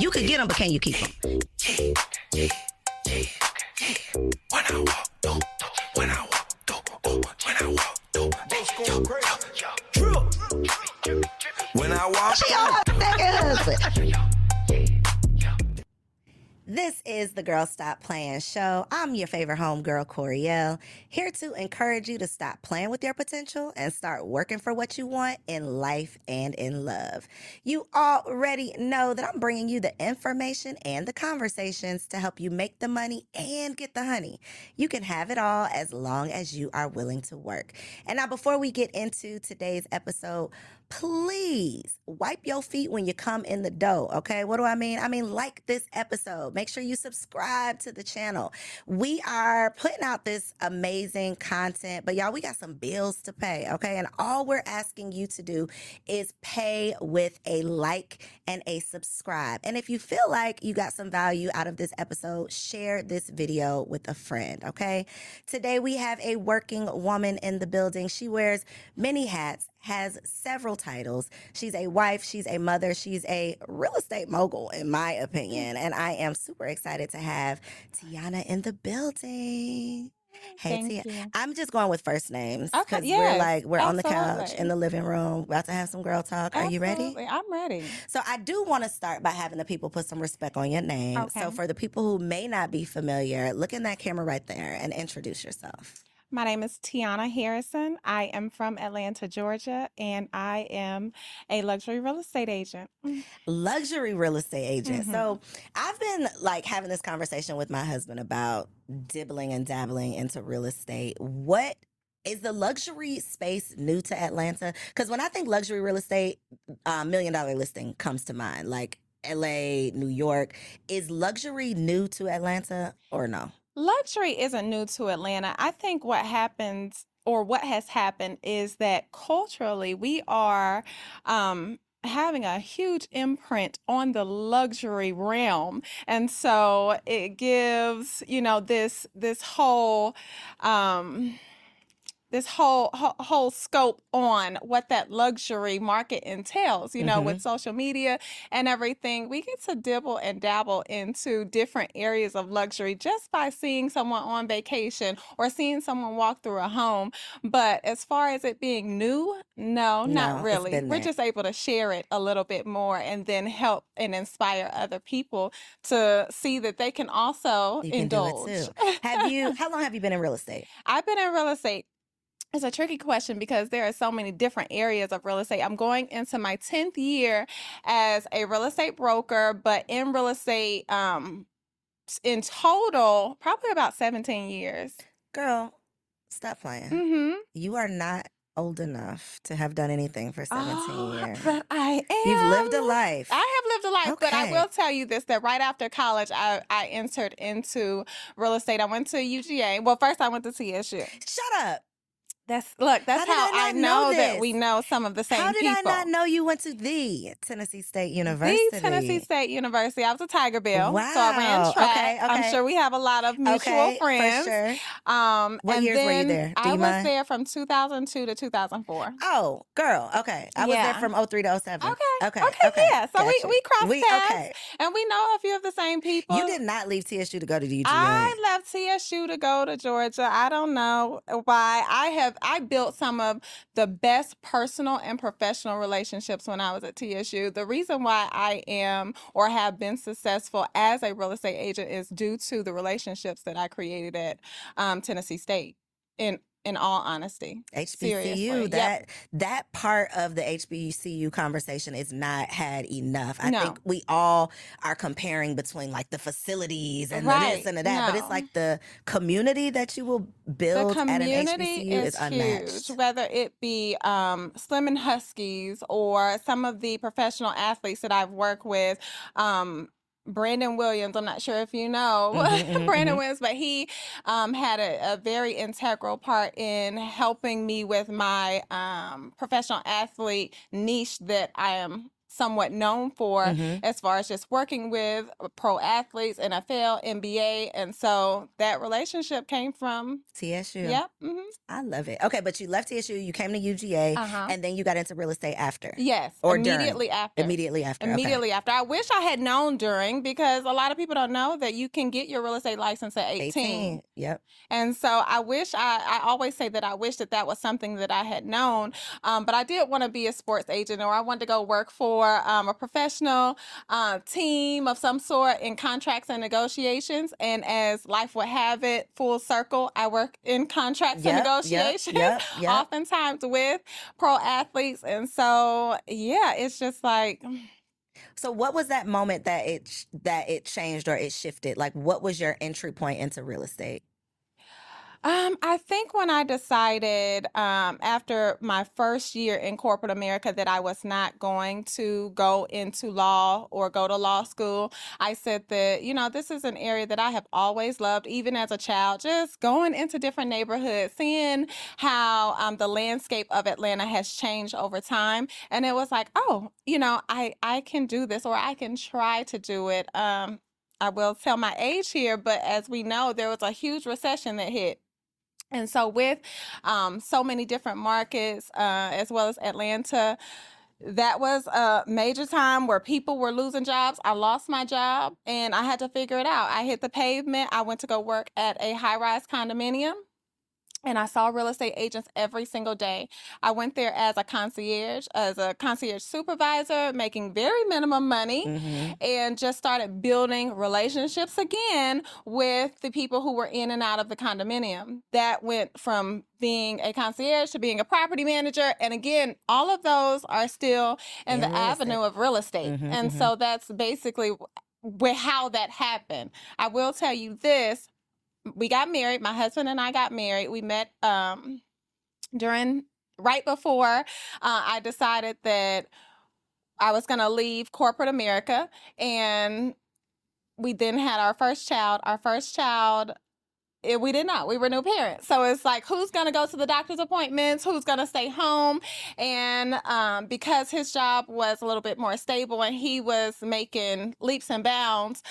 You could get them, but can you keep them? When I walk, do, when I walk, do, do, oh, when I walk, do, yo, yo, yo, When I walk, She This is the Girl Stop Playing show. I'm your favorite homegirl, Coriel, here to encourage you to stop playing with your potential and start working for what you want in life and in love. You already know that I'm bringing you the information and the conversations to help you make the money and get the honey. You can have it all as long as you are willing to work. And now, before we get into today's episode, please wipe your feet when you come in the dough. Okay. What do I mean? I mean, like this episode. Make sure you subscribe to the channel. We are putting out this amazing content, but y'all, we got some bills to pay. Okay. And all we're asking you to do is pay with a like and a subscribe. And if you feel like you got some value out of this episode, share this video with a friend. Okay. Today we have a working woman in the building. She wears many hats has several titles. She's a wife, she's a mother, she's a real estate mogul, in my opinion. Mm-hmm. And I am super excited to have Tiana in the building. Hey, Thank Tia. you. I'm just going with first names Okay, because we're like we're on the couch in the living room, about to have some girl talk. Are you ready? I'm ready. So I do want to start by having the people put some respect on your name. So for the people who may not be familiar, look in that camera right there and introduce yourself. My name is Tiana Harrison. I am from Atlanta, Georgia, and I am a luxury real estate agent. luxury real estate agent. Mhm. So I've been like having this conversation with my husband about dibbling and dabbling into real estate. What is the luxury space new to Atlanta? Because when I think luxury real estate, uh, million dollar listing comes to mind, like LA, New York. Is luxury new to Atlanta or no? Luxury isn't new to Atlanta. I think what happens or what has happened is that culturally we are um having a huge imprint on the luxury realm and so it gives you know this this whole um this whole whole, whole scope on what that luxury market entails you know with mm-hmm. social media and everything we get to dibble and dabble into different areas of luxury just by seeing someone on vacation or seeing someone walk through a home but as far as it being new no No, not really we're just able to share it a little bit more and then help and inspire other people to see that they can also You indulge do it too. Have you? How long have you been in real estate? I've been in real estate. It's a tricky question because there are so many different areas of real estate. I'm going into my 10th year as a real estate broker, but in real estate, um, in total, probably about 17 years. Girl, stop playing. Mm-hmm. You are not old enough to have done anything for 17 years. But I am. You've lived a life. I have lived a life, but I will tell you this: that right after college, I I entered into real estate. I went to UGA. Well, first I went to TSU. Shut up. That's look. That's How how, I I, know know, that we know some of the same people. How did people. I not know you went to the Tennessee State University? The Tennessee State University. I was a Tigerbelle, so I Wow. ran track. Okay, I'm sure we have a lot of mutual okay, friends. For sure. Um, What years were you there? Do I you was mind? there from 2002 to 2004. Oh, girl. Okay. I was Yeah. there from 03 to 07. Okay. Okay. Okay, yeah. So we- Gotcha. we crossed we, paths. Okay. And we know a few of the same people. You did not leave TSU to go to UGA. I left TSU to go to Georgia. I don't know why. I have I built some of the best personal and professional relationships when I was at TSU. The reason why I am or have been successful as a real estate agent is due to the relationships that I created at um, Tennessee State. In all honesty, Seriously, HBCU, yep. that that part of the HBCU conversation is not had enough. I No. think we all are comparing between like the facilities and the Right. this and the that, but it's like the community that you will build the at an HBCU is, is, unmatched. huge. Whether it be um, Slim and Husky's or some of the professional athletes that I've worked with. Um, Brandon Williams, I'm not sure if you know Mhm, mhm, Brandon mhm. Williams, but he um, had a, a very integral part in helping me with my um, professional athlete niche that I am somewhat known for Mhm. as far as just working with pro athletes, NFL, NBA. And so that relationship came from TSU. Yep. hmm I love it. Okay, but you left TSU, you came to UGA, Uh-huh. and then you got into real estate after. Yes. Or during. immediately after. Immediately after. okay. Immediately after. I wish I had known during because a lot of people don't know that you can get your real estate license at 18. 18. Yep. And so I wish I, I always say that I wish that that was something that I had known. Um, but I did want to be a sports agent or I wanted to go work for um, a professional uh, team of some sort in contracts and negotiations. And as life would have it, full circle, I work in contracts Yep, and negotiations. yep, yep. Oftentimes with pro athletes. And so, yeah, it's just like, So what was that moment that it that it changed or it shifted? Like what was your entry point into real estate? Um, I think when I decided um, after my first year in corporate America that I was not going to go into law or go to law school, I said that, you know, this is an area that I have always loved, even as a child, just going into different neighborhoods, seeing how um, the landscape of Atlanta has changed over time. And it was like, oh, you know, I, I can do this or I can try to do it. Um, I will tell my age here, but as we know, there was a huge recession that hit. And so, with um, so many different markets, uh, as well as Atlanta, that was a major time where people were losing jobs. I lost my job and I had to figure it out. I hit the pavement. I went to go work at a high rise condominium. And I saw real estate agents every single day. I went there as a concierge, as a concierge supervisor, making very minimum money Mhm. and just started building relationships again with the people who were in and out of the condominium. That went from being a concierge to being a property manager. And again, all of those are still in, In the avenue estate. of real estate. Mhm, and mhm. so that's basically where how that happened. I will tell you this. We got married. My husband and I got married. We met um during right before uh, I decided that I was going to leave corporate America. And we then had our first child. Our first child, eh, we did not. We were new parents. So it's like, who's going to go to the doctor's appointments? Who's going to stay home? And um, because his job was a little bit more stable and he was making leaps and bounds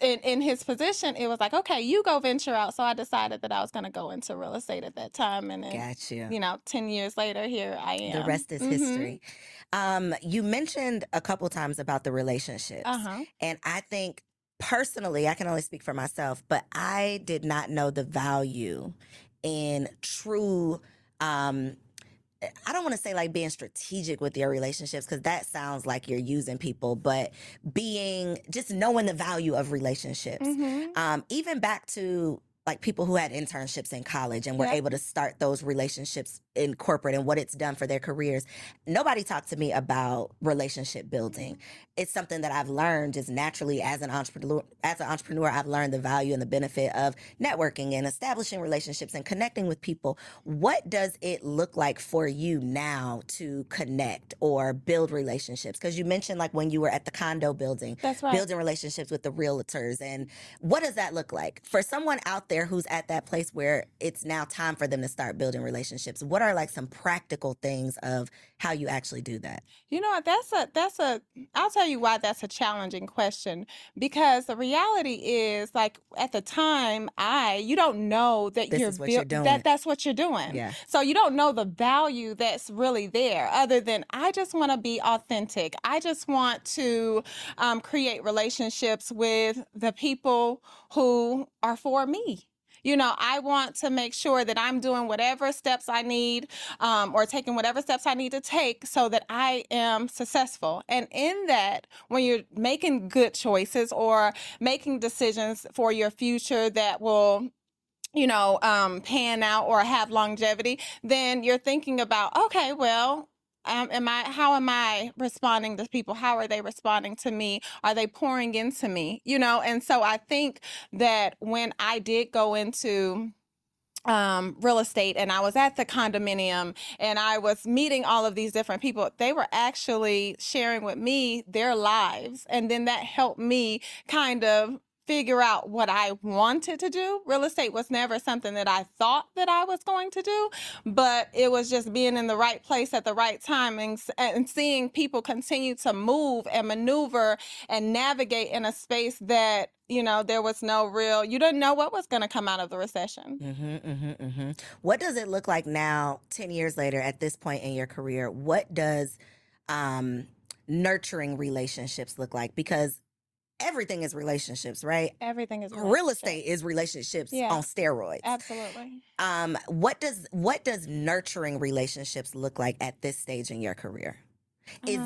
in, in his position, it was like, okay, you go venture out. So I decided that I was going to go into real estate at that time. And then, Got you. know, 10 years later, here I am. The rest is Mhm. history. Um, you mentioned a couple times about the relationships. Uh-huh. And I think personally, I can only speak for myself, but I did not know the value in true um I don't want to say like being strategic with your relationships because that sounds like you're using people, but being just knowing the value of relationships. Mhm. Um, even back to like people who had internships in college and were Yep. able to start those relationships in corporate and what it's done for their careers. Nobody talked to me about relationship building. It's something that I've learned just naturally as an entrepreneur. As an entrepreneur, I've learned the value and the benefit of networking and establishing relationships and connecting with people. What does it look like for you now to connect or build relationships? Because you mentioned like when you were at the condo building, That's right. building relationships with the realtors and what does that look like for someone out there who's at that place where it's now time for them to start building relationships what what are like some practical things of how you actually do that? You know what? That's a that's a I'll tell you why that's a challenging question because the reality is like at the time I you don't know that This you're what you're doing. that that's what you're doing. Yeah. So you don't know the value that's really there other than I just want to be authentic. I just want to um, create relationships with the people who are for me. You know, I want to make sure that I'm doing whatever steps I need um, or taking whatever steps I need to take so that I am successful. And in that, when you're making good choices or making decisions for your future that will you know, um, pan out or have longevity, then you're thinking about, okay, well, um, am I? How am I responding to people? How are they responding to me? Are they pouring into me? You know, and so I think that when I did go into um, real estate and I was at the condominium and I was meeting all of these different people. They were actually sharing with me their lives. And then that helped me kind of figure out what I wanted to do. Real estate was never something that I thought that I was going to do, but it was just being in the right place at the right time and, and seeing people continue to move and maneuver and navigate in a space that, you know, there was no real, you didn't know what was going to come out of the recession. Mm-hmm, mm-hmm, mm-hmm. What does it look like now, 10 years later, at this point in your career? What does um, nurturing relationships look like? Because everything is relationships, right? Everything is Real estate is relationships Yeah. on steroids. Absolutely. Um, what does what does nurturing relationships look like at this stage in your career? Is Uh-huh.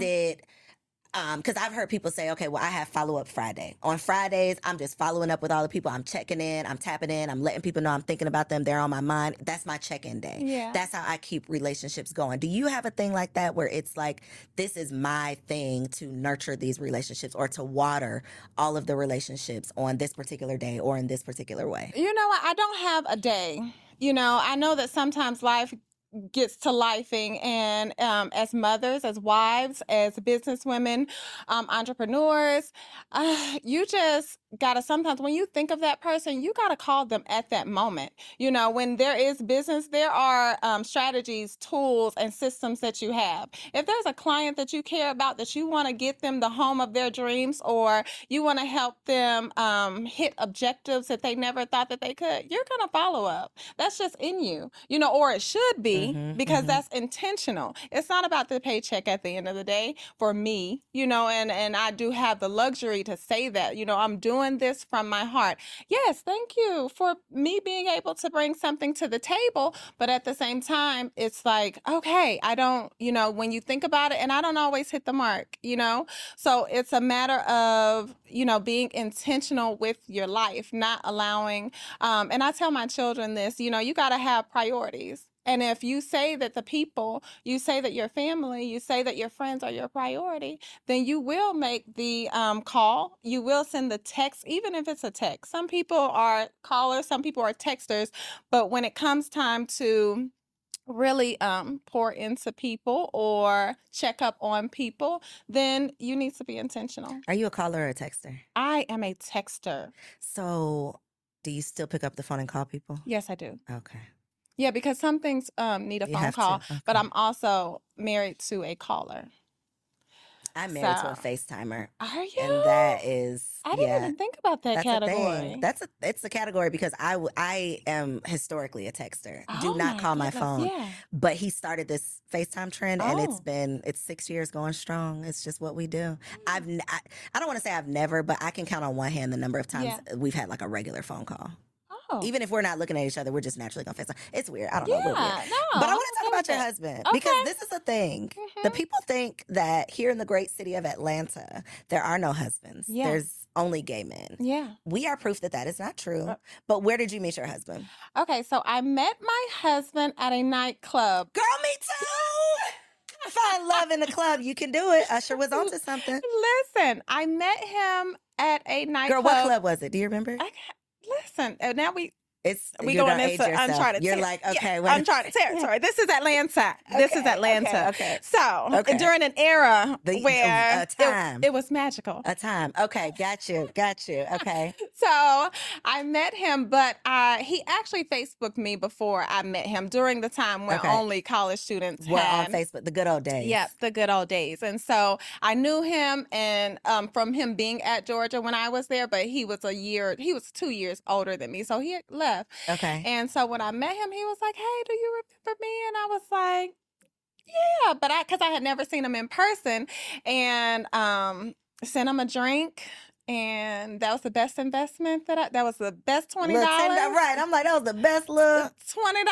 It um because I've heard people say, okay, well, I have follow up Friday. On Fridays, I'm just following up with all the people. I'm checking in, I'm tapping in, I'm letting people know I'm thinking about them. They're on my mind. That's my check-in day. Yeah. That's how I keep relationships going. Do you have a thing like that where it's like this is my thing to nurture these relationships or to water all of the relationships on this particular day or in this particular way? You know what? I don't have a day. You know, I know that sometimes life gets to lifing. And um, as mothers as wives as businesswomen um, entrepreneurs uh, you just gotta sometimes when you think of that person you gotta call them at that moment. You know when there is business there are um, strategies tools and systems that you have. If there's a client that you care about that you want to get them the home of their dreams or you want to help them um, hit objectives that they never thought that they could you're gonna follow up. That's just in you you know or it should be Mhm, because mhm. that's intentional. It's not about the paycheck at the end of the day for me you know and and i do have the luxury to say that you know i'm doing this from my heart. Yes thank you for me being able to bring something to the table but at the same time it's like okay i don't you know when you think about it and i don't always hit the mark you know? So it's a matter of you know being intentional with your life not allowing um, and i tell my children this you know you got to have priorities and if you say that the people, you say that your family, you say that your friends are your priority, then you will make the um, call. You will send the text, even if it's a text. Some people are callers, some people are texters. But when it comes time to really um, pour into people or check up on people, then you need to be intentional. Are you a caller or a texter? I am a texter. So, do you still pick up the phone and call people? Yes, I do. Okay. Yeah, because some things um, need a You phone have to, call, but okay. I'm also married to a caller. I'm married to a So- FaceTimer, Are you? and that is I didn't yeah. even think about that That's a category. thing. That's a it's a category because I w- I am historically a texter. Do Oh not call my goodness, phone. Yeah. But he started this FaceTime trend, and it's Oh. been it's six years going strong. It's just what we do. I've n- I, I don't want to say I've never, but I can count on one hand the number of times we've had like a regular phone call. Oh. Even if we're not looking at each other, we're just naturally gonna FaceTime. It's weird. I don't know. Yeah, no. But I want to talk about your it. husband because this is a thing. The Mhm. people think that here in the great city of Atlanta, there are no husbands. Yeah. There's only gay men. Yeah. We are proof that that is not true. Uh, But where did you meet your husband? Okay, so I met my husband at a nightclub. Girl, me too. Find love in the club. You can do it. Usher was onto something. Listen, I met him at a nightclub. Girl, what club was it? Do you remember? I listen, now we It's We going into uncharted You're like, yeah, okay, wait. uncharted territory. This is Atlanta. This is Atlanta. okay, okay. So Okay. during an era The- where a it- time. It, was magical. A time. Okay, got you. Got you. Okay. So I met him, but uh, he actually Facebooked me before I met him during the time when Okay. only college students We're had on Facebook, the good old days. Yep, the good old days. And so I knew him and um, from him being at Georgia when I was there, but he was a year, he was two years older than me. So he had left. Okay. And so when I met him, he was like, Hey, do you remember me? And I was like, Yeah, but I, cause I had never seen him in person and um, sent him a drink. And that was the best investment that I, that was the best $20. Little ten- right. I'm like, that was the best look. $20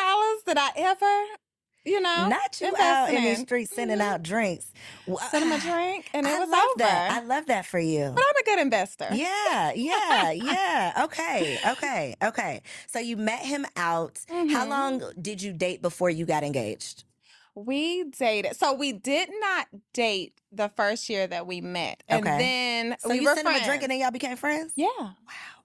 that I ever, you know, Not you out in the street sending Mhm. out drinks. Sent him a drink and it I was love over. that. I love that for you. But I'm a good investor. Yeah, yeah, yeah. Okay, okay, okay. So you met him out. How Mhm. long did you date before you got engaged? We dated. So we did not date the first year that we met. And Okay. then So we you were sent him a drink and then y'all became friends? Yeah.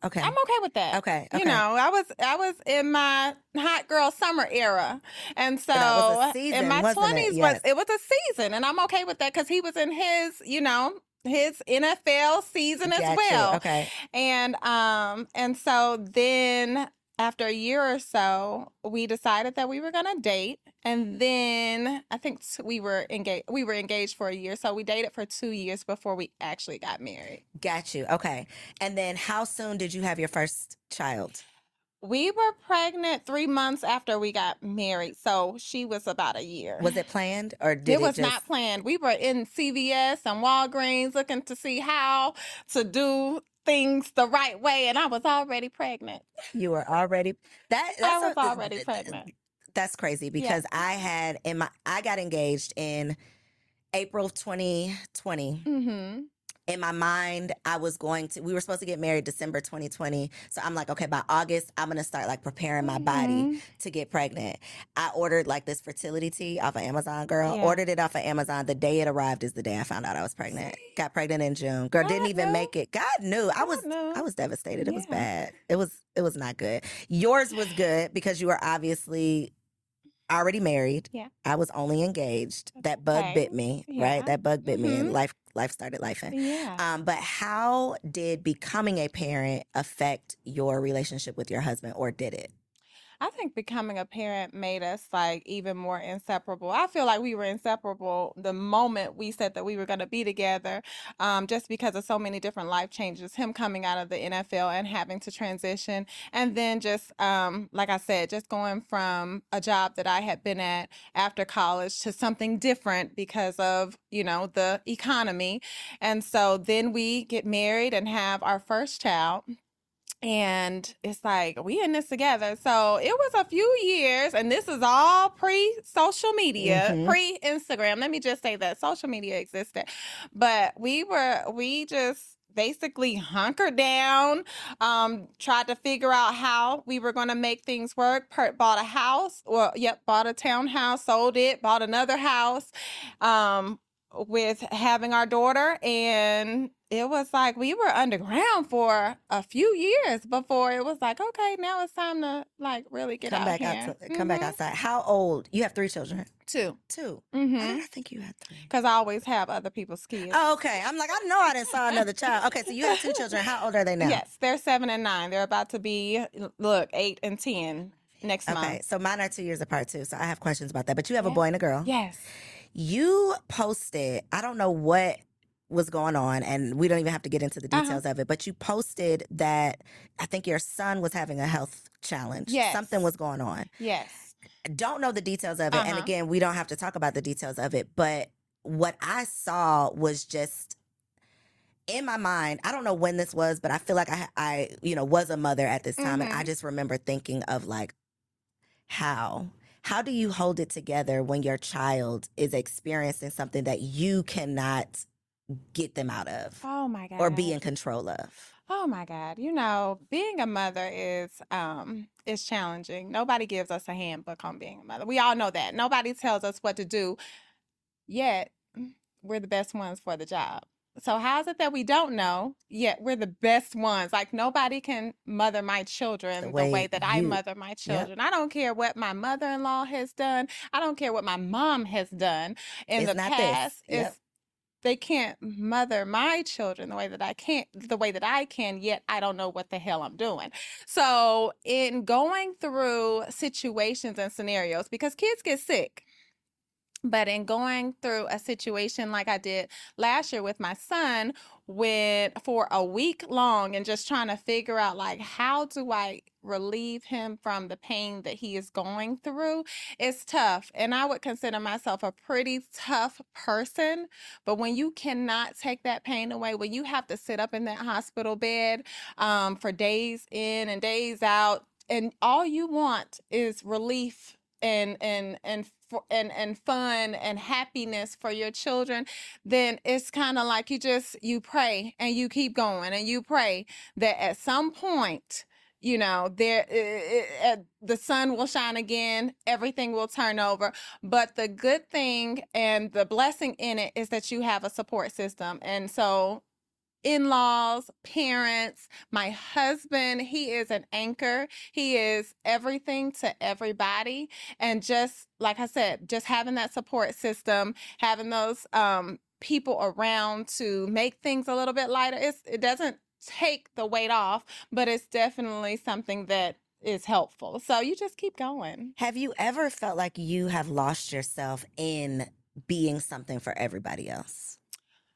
Okay. I'm okay with that. Okay, You know, I was I was in my hot girl summer era. And so that was a season, in my wasn't it? 20s Yes. was it was a season and I'm okay with that cuz he was in his, you know, his NFL season as Got you. well. Okay. And um and so then after a year or so, we decided that we were gonna date, and then I think t- we were engaged. We were engaged for a year, so we dated for two years before we actually got married. Got you. Okay. And then how soon did you have your first child? We were pregnant three months after we got married, so she was about a year. Was it planned or did it it, was just not planned. We were in CVS and Walgreens looking to see how to do things the right way, and I was already pregnant. you were already that I was a- already pregnant. That's crazy because I had in my I got engaged in April of 2020. Mm-hmm. In my mind, I was going to, we were supposed to get married December 2020. So I'm like, okay, by August, I'm going to start like preparing my body Mm-hmm. to get pregnant. I ordered like this fertility tea off of Amazon, girl. Yeah. Ordered it off of Amazon. The day it arrived is the day I found out I was pregnant. Got pregnant in June. Girl, didn't even knew. make it. God knew. I was, knew. I was devastated. It was bad. It was, it was not good. Yours was good because you were obviously already married. Yeah. I was only engaged. That bug Okay. bit me, Yeah. right? That bug bit me and Mhm. life, life started life Yeah. um, but how did becoming a parent affect your relationship with your husband, or did it? I think becoming a parent made us like even more inseparable. I feel like we were inseparable the moment we said that we were going to be together, um, just because of so many different life changes. Him coming out of the NFL and having to transition, and then just um, like I said, just going from a job that I had been at after college to something different because of you know the economy, and so then we get married and have our first child and it's like we in this together. So it was a few years and this is all pre social media Mhm. pre instagram let me just say that social media existed. But we were we just basically hunkered down um tried to figure out how we were going to make things work. Per- bought a house well yep bought a townhouse sold it bought another house um with having our daughter and it was like we were underground for a few years before it was like okay now it's time to like really get come out back here. out. come back Mhm. outside. How old? You have three children. two Two. Mm-hmm I think you had three? because i always have other people's kids Oh, okay. I'm like, I know I didn't saw another child. Okay, so you have two children. How old are they now? yes they're seven and nine they're about to be look eight and ten next Okay, month so mine are two years apart too. So I have questions about that. But you have a boy and a girl. yes You posted. I don't know what was going on, and we don't even have to get into the Uh-huh. details of it. But you posted that I think your son was having a health challenge. Yes. something was going on. yes don't know the details of it. And Uh-huh. again, we don't have to talk about the details of it. But what I saw was just in my mind. I don't know when this was, but I feel like I, I you know, was a mother at this time, and I Mhm. just remember thinking of like, how. How do you hold it together when your child is experiencing something that you cannot get them out of oh my god or be in control of? Oh my God. You know, being a mother is um is challenging. Nobody gives us a handbook on being a mother. We all know that. Nobody tells us what to do. Yet we're the best ones for the job. So how is it that we don't know yet we're the best ones? Like nobody can mother my children the way, way that I mother my children. Yep. I don't care what my mother-in-law has done. I don't care what my mom has done in it's the past. Yep. They can't mother my children the way that I can't the way that I can yet I don't know what the hell I'm doing. So in going through situations and scenarios because kids get sick but in going through a situation like I did last year with my son, when for a week long and just trying to figure out like how do I relieve him from the pain that he is going through, it's tough. And I would consider myself a pretty tough person. But when you cannot take that pain away, when you have to sit up in that hospital bed um, for days in and days out, and all you want is relief and and and and and fun and happiness for your children then it's kind of like you just you pray and you keep going and you pray that at some point you know there it, it, it, the sun will shine again everything will turn over but the good thing and the blessing in it is that you have a support system and so in laws, parents, my husband. He is an anchor. He is everything to everybody. And just like I said, just having that support system, having those um, people around to make things a little bit lighter, it's, it doesn't take the weight off, but it's definitely something that is helpful. So you just keep going. Have you ever felt like you have lost yourself in being something for everybody else?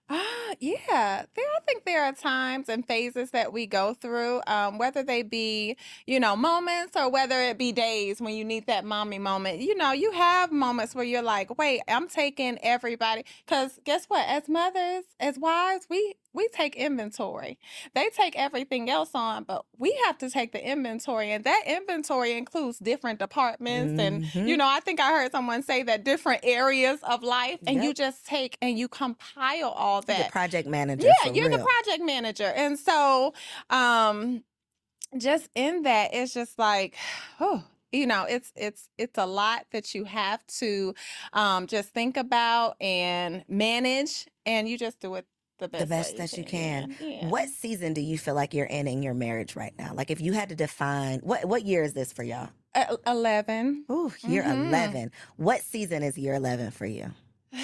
Ah, yeah. There, I think there are times and phases that we go through, um, whether they be, you know, moments or whether it be days when you need that mommy moment. You know, you have moments where you're like, wait, I'm taking everybody. Because guess what? As mothers, as wives, we we take inventory. They take everything else on, but we have to take the inventory. And that inventory includes different departments. Mm-hmm. And, you know, I think I heard someone say that different areas of life, and yep. you just take and you compile all that. You're the project manager. Yeah, you're real. the project manager. And so, um, just in that, it's just like, oh, you know it's it's it's a lot that you have to um, just think about and manage and you just do it the best, the best that you can. Yeah. What season do you feel like you're in in your marriage right now? Like if you had to define what what year is this for y'all? Uh, 11. Ooh, year mm-hmm. 11. What season is year 11 for you?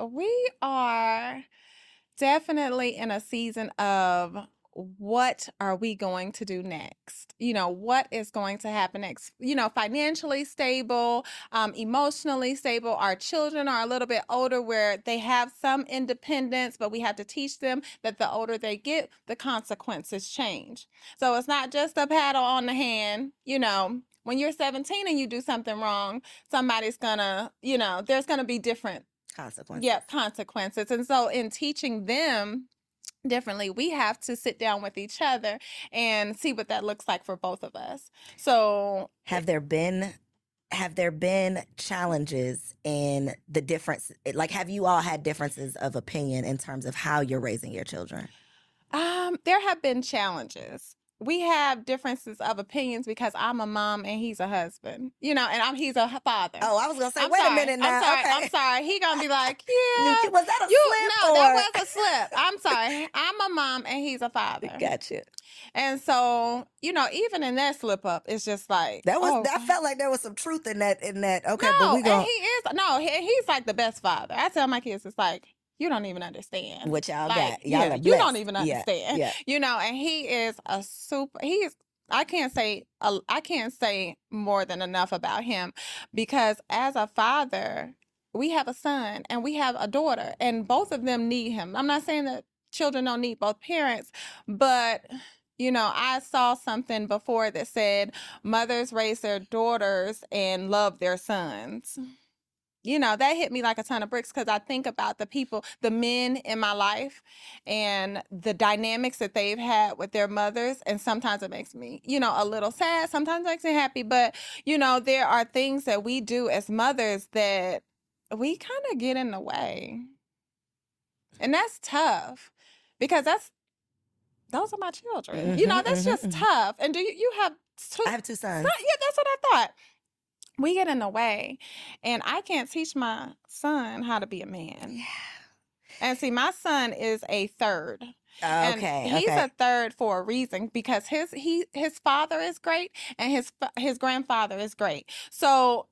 we are definitely in a season of what are we going to do next? You know, what is going to happen next? You know, financially stable, um, emotionally stable. Our children are a little bit older where they have some independence, but we have to teach them that the older they get, the consequences change. So it's not just a paddle on the hand, you know. When you're 17 and you do something wrong, somebody's gonna, you know, there's gonna be different consequences. Yeah, consequences. And so in teaching them differently we have to sit down with each other and see what that looks like for both of us. So have there been have there been challenges in the difference like have you all had differences of opinion in terms of how you're raising your children? Um there have been challenges we have differences of opinions because I'm a mom and he's a husband, you know, and I'm he's a father. Oh, I was gonna say, I'm wait sorry, a minute now. I'm sorry, okay. I'm sorry. He gonna be like, yeah, was that a you, slip? No, or... that was a slip. I'm sorry. I'm a mom and he's a father. Gotcha. And so, you know, even in that slip up, it's just like that was. Oh, I felt like there was some truth in that. In that, okay, no, but we going and he is no, he, he's like the best father. I tell my kids, it's like you don't even understand what y'all like, got. Y'all yeah, you don't even understand. Yeah, yeah. You know, and he is a super. He is I can't say I can't say more than enough about him because as a father, we have a son and we have a daughter and both of them need him. I'm not saying that children don't need both parents, but you know, I saw something before that said mothers raise their daughters and love their sons you know that hit me like a ton of bricks because i think about the people the men in my life and the dynamics that they've had with their mothers and sometimes it makes me you know a little sad sometimes it makes me happy but you know there are things that we do as mothers that we kind of get in the way. And that's tough because that's those are my children. You know mm-hmm, that's just mm-hmm. tough. And do you, you have two i have two sons. yeah that's what i thought we get in the way and i can't teach my son how to be a man yeah And see, my son is a third. And Okay. he's okay. a third for a reason because his he his father is great and his his grandfather is great. So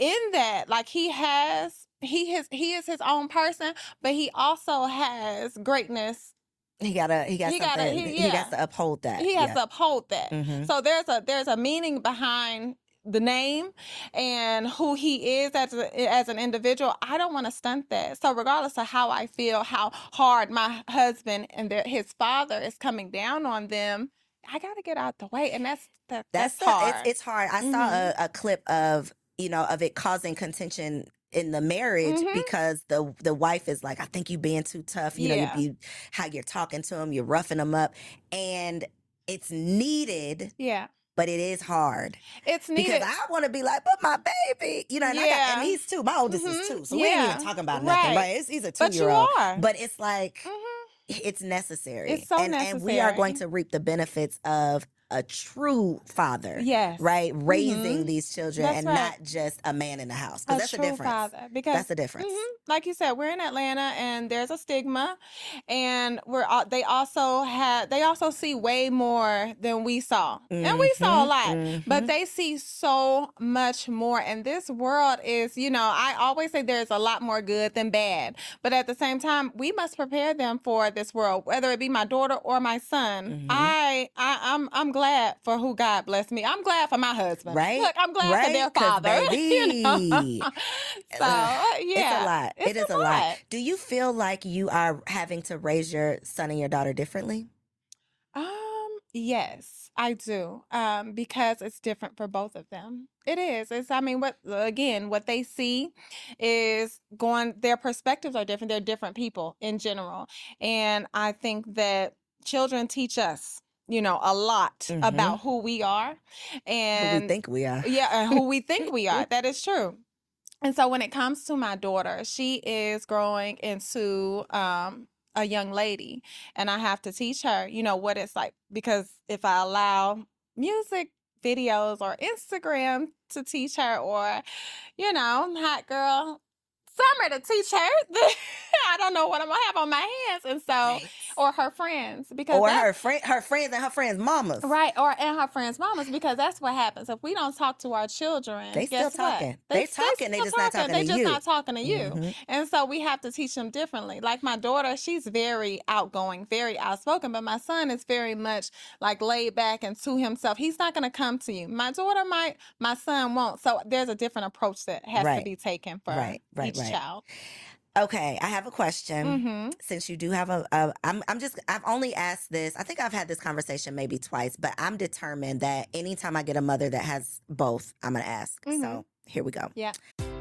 in that, like he has he has he is his own person, but he also has greatness. he gotta. He got he gotta- he- He, yeah. got to uphold that. He has yeah. to uphold that. Mhm. So there's a there's a meaning behind the name and who he is as a, as an individual. I don't want to stunt that. So regardless of how I feel, how hard my husband and their, his father is coming down on them, I got to get out the way, and that's that, That's, that's, hard. It's, it's hard. I saw a, a clip of you know of it causing contention in the marriage Mhm. because the the wife is like, I think you being too tough. You know, Yeah. you, you how you're talking to him, you're roughing him up, and it's needed, yeah, but it is hard it's needed. because I want to be like, but my baby, you know, and I got, Yeah. and he's two. My oldest Mhm. is two, so we ain't Yeah. even talking about nothing, Right. right? It's, he's a two year old, but it's like Mhm. it's necessary. It's so and, and we are going to reap the benefits of a true father. yes, Right? Raising Mhm. these children That's and right. not just a man in the house. Because that's the difference. father because That's the difference. Mhm. Like you said, we're in Atlanta, and there's a stigma, and we're they also had they also see way more than we saw, and we saw a Mhm, lot, but mhm. they see so much more. And this world is, you know, I always say there's a lot more good than bad, but at the same time, we must prepare them for this world, whether it be my daughter or my son. I, I, I'm, I'm glad for who God blessed me. I'm glad for my husband. Right? Look, I'm glad for their Right? father. you know? So uh, yeah, it's a lot. It's It is a a lot. lot. Do you feel like you are having to raise your son and your daughter differently? Um, yes, I do. Um, because it's different for both of them. It is. It's I mean, what again, what they see is going their perspectives are different. They're different people in general. And I think that children teach us, you know, a lot Mhm. about who we are and Who we think we are. yeah, and who we think we are. That is true. And so when it comes to my daughter, she is growing into um a young lady and I have to teach her, you know, what it's like because if I allow music videos or Instagram to teach her or you know, hot girl summer to teach her, I don't know what I'm gonna have on my hands. And so Right. or her friends because Or her friend, her friends and her friends' mamas. Right, or and her friends' mamas, because that's what happens. If we don't talk to our children, They still talking. They talking, they still just not talking They to just you. not talking to you. Mhm. And so we have to teach them differently. Like my daughter, she's very outgoing, very outspoken, but my son is very much like laid back and to himself. He's not to come to you. My daughter might, my son won't. So there's a different approach that has to be taken for Right, right, each right. Child. Okay, I have a question. hmm Since you do have a, a I'm, I'm just, I've only asked this. I think I've had this conversation maybe twice, but I'm determined that anytime I get a mother that has both, I'm gonna ask. Mhm. So here we go. Yeah.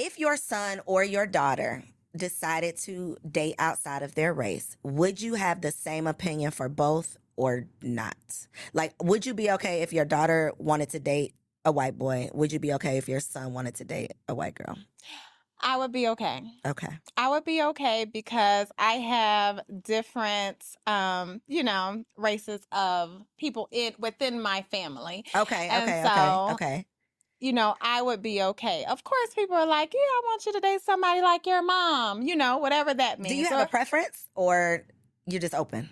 If your son or your daughter decided to date outside of their race, would you have the same opinion for both or not? Like, would you be okay if your daughter wanted to date a white boy? Would you be okay if your son wanted to date a white girl? I would be okay. Okay. I would be okay because I have different, um, you know, races of people in within my family. Okay. And Okay. so- okay. Okay. You know, I would be okay. Of course, people are like, "Yeah, I want you to date somebody like your mom." You know, whatever that means. Do you have Or- a preference or you're just open?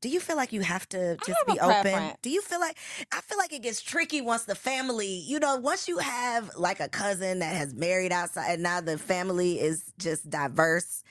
Do you feel like you have to just have be open? preference. Do you feel like I feel like it gets tricky once the family, you know, once you have like a cousin that has married outside and now the family is just diverse.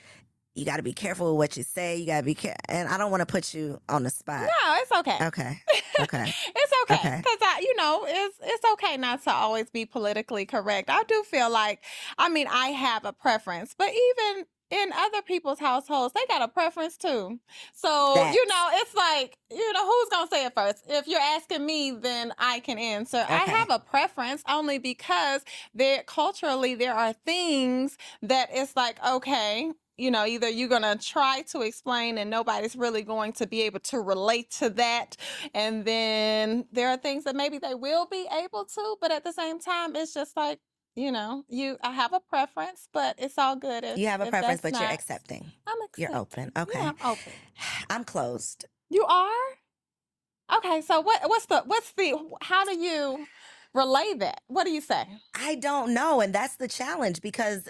You got to be careful with what you say. You got to be careful. And I don't want to put you on the spot. No, it's okay. Okay. Okay. it's okay Okay. because I, you know, it's it's okay not to always be politically correct. I do feel like, I mean, I have a preference, but even in other people's households, they got a preference too. So you know, it's like you know, who's gonna say it first? If you're asking me, then I can answer. I have a preference only because there culturally there are things that it's like okay. You know, either you're going to try to explain and nobody's really going to be able to relate to that. And then there are things that maybe they will be able to, but at the same time, it's just like, you know, you I have a preference, but it's all good. If, You have a preference, but you're accepting. I'm You're open. Okay. Yeah, I'm open. I'm closed. You are? Okay, so what what's the what's the how do you relay that? What do you say? I don't know, and that's the challenge because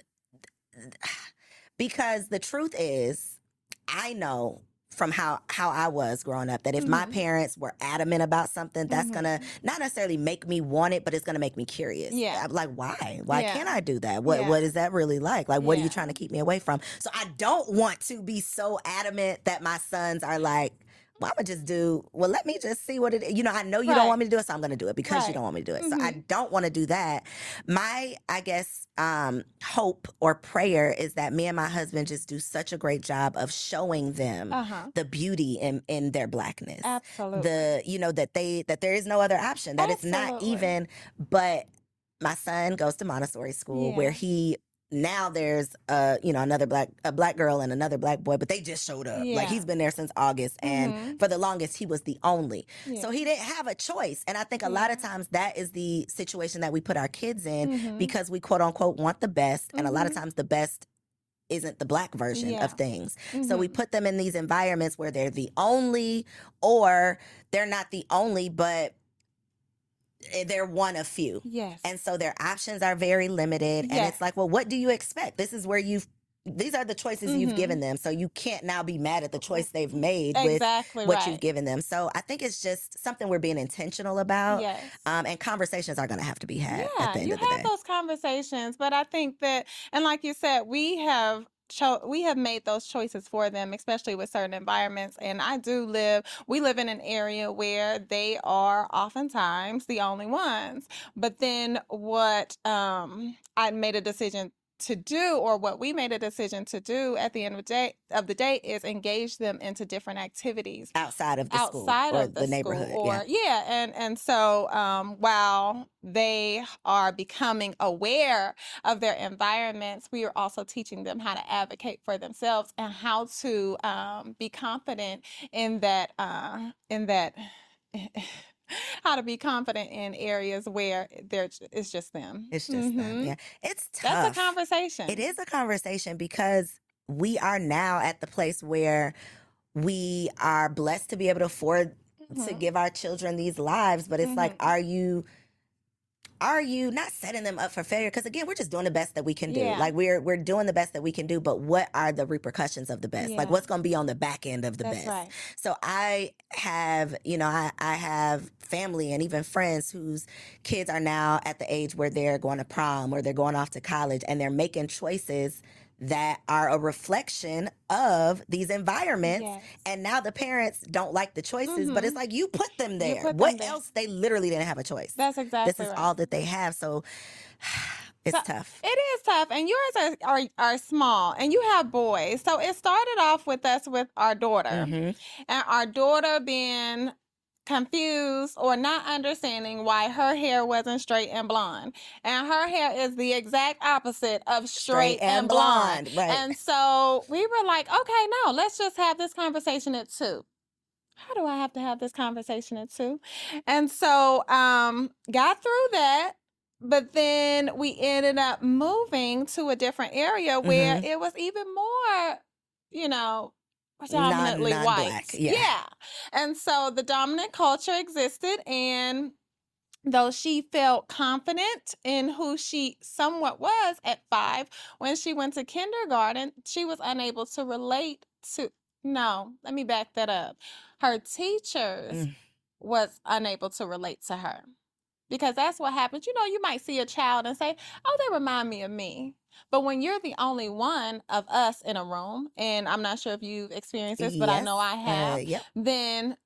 because the truth is, I know from how how I was growing up that if my Mhm. parents were adamant about something, that's Mhm. gonna not necessarily make me want it, but it's gonna make me curious. Yeah. I'm like, why? Why Yeah. can't I do that? What Yeah. what is that really like? Like, what are you trying to keep me away from? So I don't want to be so adamant that my sons are like. Well, I'm gonna just do. Well, let me just see what it. You know, I know you Right. don't want me to do it, so I'm gonna do it because you Right. don't want me to do it. So I Mhm. don't want to do that. My, I guess, um, hope or prayer is that me and my husband just do such a great job of showing them Uh-huh. the beauty in in their blackness. Absolutely. The you know that they that there is no other option. That it's not Absolutely. even. But my son goes to Montessori school where he now there's uh you know another black a black girl and another black boy but they just showed up like he's been there since august and Mhm. for the longest he was the only Yeah. so he didn't have a choice. And I think a lot of times that is the situation that we put our kids in Mhm. because we quote unquote want the best. And a lot of Mhm. times the best isn't the black version Yeah. of things. So we Mhm. put them in these environments where they're the only or they're not the only, but they're one of few. Yes. And so their options are very limited. And it's like, well, what do you expect? This is where you've these are the choices you've Mhm. given them. So you can't now be mad at the choice they've made with exactly what right. you've given them. So I think it's just something we're being intentional about. Yes. Um, and conversations are going to have to be had at yeah, the end you of the have day. those conversations, but I think that, and like you said, we have. Cho- we have made those choices for them, especially with certain environments. And I do live, we live in an area where they are oftentimes the only ones. But then what um, I made a decision to do or what we made a decision to do at the end of the day of the day is engage them into different activities outside of the outside school or of the, the, neighborhood. or yeah. and and so um, while they are becoming aware of their environments we are also teaching them how to advocate for themselves and how to um, be confident in that uh, in that how to be confident in areas where there it's just them It's just them. Mhm. Yeah. It's tough. that's a conversation It is a conversation because we are now at the place where we are blessed to be able to afford to Mhm. give our children these lives, but it's like, Mhm. are you are you not setting them up for failure? Because again, we're just doing the best that we can do. Yeah. Like we're we're doing the best that we can do, but what are the repercussions of the best? Like what's gonna be on the back end of the That's best? right. So I have, you know, I, I have family and even friends whose kids are now at the age where they're going to prom or they're going off to college and they're making choices that are a reflection of these environments. Yes. And now the parents don't like the choices, but it's like you put them there. put them what there. else? They literally didn't have a choice. That's exactly this is right. all that they have. So it's So, tough. It is tough, and yours are, are are small, and you have boys. So it started off with us with our daughter, Mhm. and our daughter being confused or not understanding why her hair wasn't straight and blonde, and her hair is the exact opposite of straight, and, blonde. right. And so we were like, okay, no, let's just have this conversation at two. How do I have to have this conversation at two? And so um got through that, but then we ended up moving to a different area where Mhm. it was even more, you know, predominantly white. yeah. And so the dominant culture existed and though she felt confident in who she somewhat was at five, when she went to kindergarten, she was unable to relate to. No, let me back that up. Her teachers Mm. was unable to relate to her because that's what happens. You know, you might see a child and say, "Oh, they remind me of me." But when you're the only one of us in a room, and I'm not sure if you've experienced this, but I know I have Uh, yep. then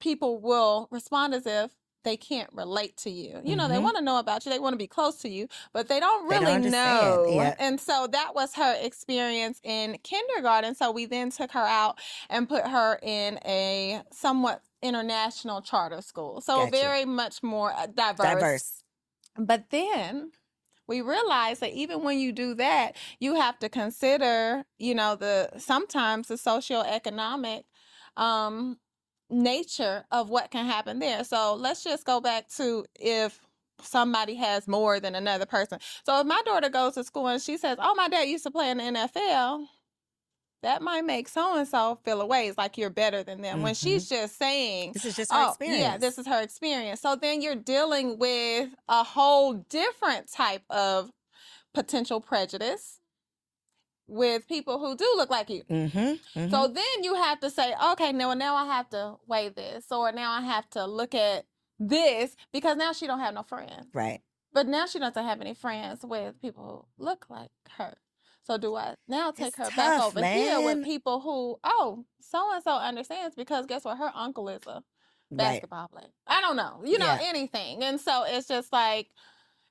people will respond as if they can't relate to you. You know, they Mhm. want to know about you, they want to be close to you, but they don't They don't really know. yeah. And so that was her experience in kindergarten. So we then took her out and put her in a somewhat international charter school. So Gotcha. very much more uh, diverse. Diverse. But then we realize that even when you do that, you have to consider, you know, the sometimes the socioeconomic um nature of what can happen there. So let's just go back to if somebody has more than another person. So if my daughter goes to school and she says, "Oh, my dad used to play in the NFL," that might make so and so feel away. It's like you're better than them. When she's just saying, This is just her oh, experience. yeah, this is her experience. So then you're dealing with a whole different type of potential prejudice with people who do look like you. Mm-hmm. So then you have to say, okay, now now I have to weigh this, or now I have to look at this because now she don't have no friends. right. But now she doesn't have any friends with people who look like her. So do I now take It's her back tough, over here with people who, oh, so and so understands because guess what? Her uncle is a Right. basketball player. I don't know, you know, Yeah. anything. And so it's just like,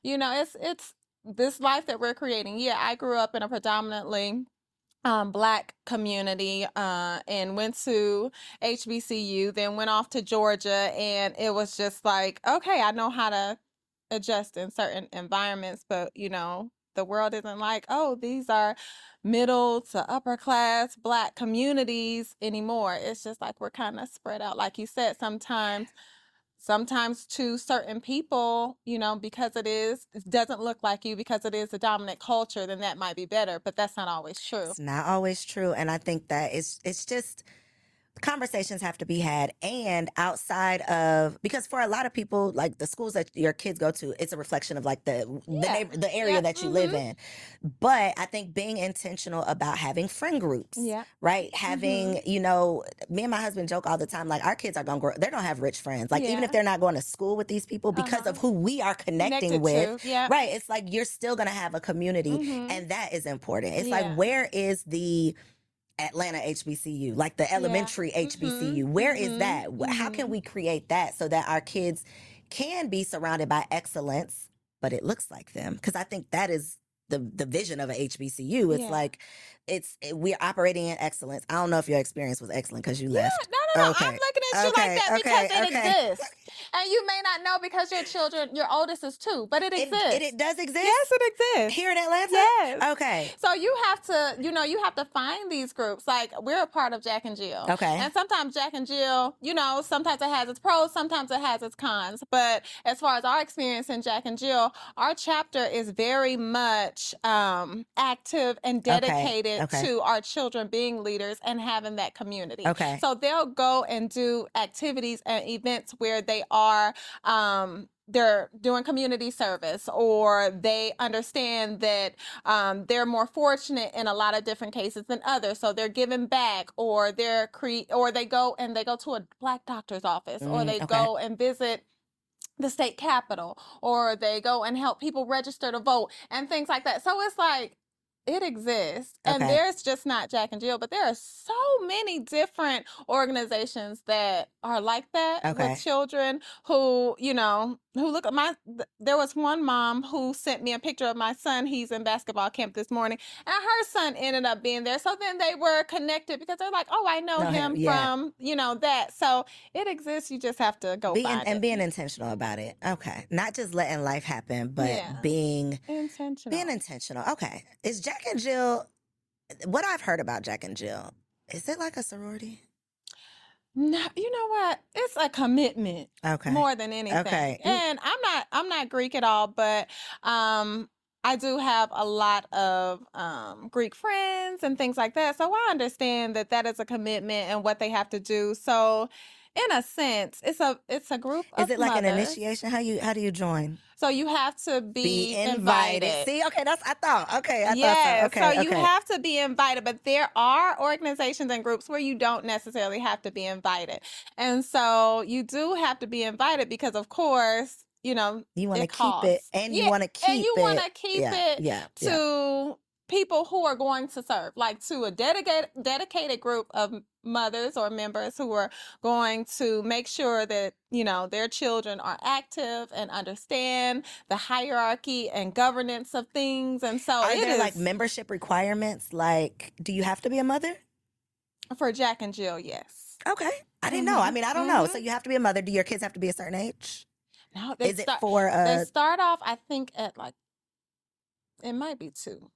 you know, it's it's this life that we're creating. Yeah, I grew up in a predominantly um, black community uh, and went to HBCU, then went off to Georgia, and it was just like, okay, I know how to adjust in certain environments, but you know, the world isn't like, oh, these are middle to upper class black communities anymore. It's just like we're kind of spread out. Like you said, sometimes sometimes to certain people, you know, because it is it doesn't look like you because it is a dominant culture, then that might be better, but that's not always true. It's not always true. And I think that it's it's just conversations have to be had and outside of because for a lot of people like the schools that your kids go to it's a reflection of like the the, neighbor, the area Yeah. that you live Mhm. in but i think being intentional about having friend groups Yeah. right having you know me and my husband joke all the time like our kids are gonna grow they're gonna have rich friends like even if they're not going to school with these people because Uh-huh. of who we are connecting Connected with to, yeah. right it's like you're still gonna have a community Mhm. and that is important it's Yeah. like where is the Atlanta HBCU, like the elementary HBCU. Where is mhm, that? How can mhm. we create that so that our kids can be surrounded by excellence, but it looks like them? Because I think that is the the vision of a HBCU. It's Yeah. like it's it- we're operating in excellence. I I don't know if your experience was excellent because you Yeah, left. no, no, no. Okay. I'm looking at you Okay, like that okay, because it okay. exists. And you may not know because your children, your oldest is two, but it It, exists. it, it does exist yes, it exists. here in Atlanta. Yes. Okay. So you have to, you know, you have to find these groups. Like we're a part of Jack and Jill. Okay. And sometimes Jack and Jill, you know, sometimes it has its pros, sometimes it has its cons. But as far as our experience in Jack and Jill, our chapter is very much um, active and dedicated okay. To our children being leaders and having that community. Okay. So they'll go and do activities and events where they are um they're doing community service or they understand that um, they're more fortunate in a lot of different cases than others so they're giving back or they're cre- or they go and they go to a black doctor's office or Mm, they okay. go and visit the state capitol or they go and help people register to vote and things like that so it's like it exists and Okay. there's just not jack and jill but there are so many different organizations that are like that Okay. with children who you know who look at my there was one mom who sent me a picture of my son he's in basketball camp this morning and her son ended up being there so then they were connected because they're like oh i know Know him, yeah. from you know that so it exists you just have to go Being, and it. being intentional about it. Okay. Not just letting life happen, but Yeah. being intentional being intentional. Okay. Is Jack and Jill what I've heard about Jack and Jill, is it like a sorority? No, you know what? It's a commitment Okay. more than anything. Okay. And I'm not I'm not Greek at all, but um I do have a lot of um, Greek friends and things like that. So I understand that that is a commitment and what they have to do. So in a sense, it's a it's a group Is it like an initiation? How you how do you join? So you have to be, Be invited. invited. See, okay, that's I thought. Okay, I yeah, thought so. Okay, so you have to be invited, but there are organizations and groups where you don't necessarily have to be invited. And so you do have to be invited because of course, you know, you want to keep it, and you want to keep and you it. want to keep yeah, it yeah, yeah. to people who are going to serve, like to a dedicated dedicated group of mothers or members who are going to make sure that you know their children are active and understand the hierarchy and governance of things and so Are it there like membership requirements? Like, do you have to be a mother? for jack and jill yes Okay, I didn't know. I Mhm, mean, I don't know. mhm. So you have to be a mother. Do your kids have to be a certain age? no they Is it start, for they uh? start off i think at like it might be two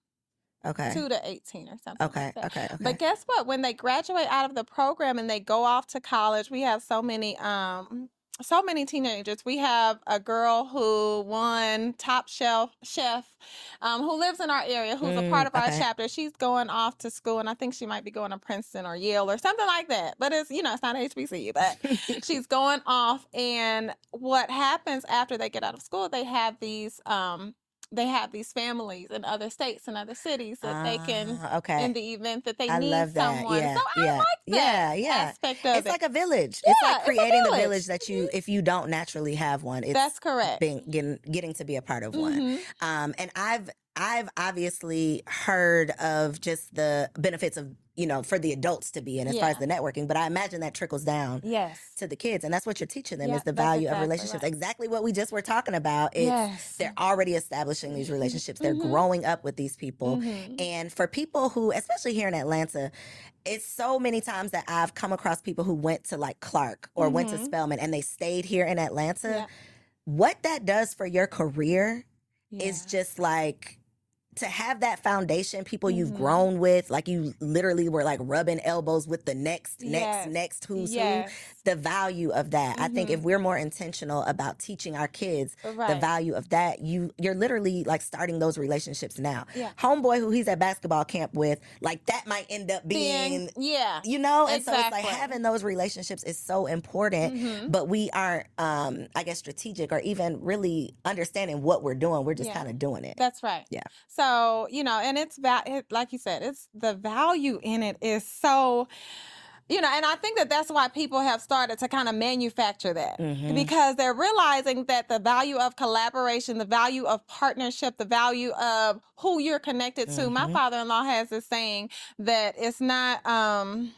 Okay, two to 18 or something okay, like that. okay, okay. But guess what? When they graduate out of the program and they go off to college, we have so many um so many teenagers. We have a girl who won top shelf chef um, who lives in our area, who's a Mm, part of our chapter. She's going off to school, and I think she might be going to Princeton or Yale or something like that. But it's you know it's not HBCU, but she's going off. And what happens after they get out of school? They have these um they have these families in other states and other cities that they can Ah, okay. in the event that they I need love that. someone. Yeah, so I yeah, like that yeah, yeah. aspect of it. It's it. like a village. it's Yeah, like it's a creating the village. village that you, if you don't naturally have one, it's That's correct. being getting getting to be a part of one. Mhm. Um, and I've I've obviously heard of just the benefits of you know for the adults to be in as far as the networking, but I imagine that trickles down Yes. to the kids, and that's what you're teaching them Yeah, is the value of relationships. right. Exactly what we just were talking about. It's yes. they're already establishing these relationships. They're Mhm. growing up with these people. Mhm. And for people who, especially here in Atlanta, it's so many times that I've come across people who went to like Clark or went to Mhm. Spelman and they stayed here in Atlanta. Yeah. What that does for your career is Yeah. just like to have that foundation, people you've Mhm. grown with, like you literally were like rubbing elbows with the next, next, Yes. next who's yes. who. The value of that. I think if Mhm. we're more intentional about teaching our kids the value of that, you you're literally like starting those relationships now. Yeah. Homeboy who he's at basketball camp with, like that might end up being, Being, yeah. you know, and so it's like having those relationships is so important. Mhm. But we aren't, um, I guess, strategic or even really understanding what we're doing. We're just Yeah. kind of doing it. That's right. Yeah. So, you know, and it's va- it, like you said, it's the value in it is so you know, and I think that that's why people have started to kind of manufacture that Mhm. because they're realizing that the value of collaboration, the value of partnership, the value of who you're connected to. My Mhm. father-in-law has this saying that it's not um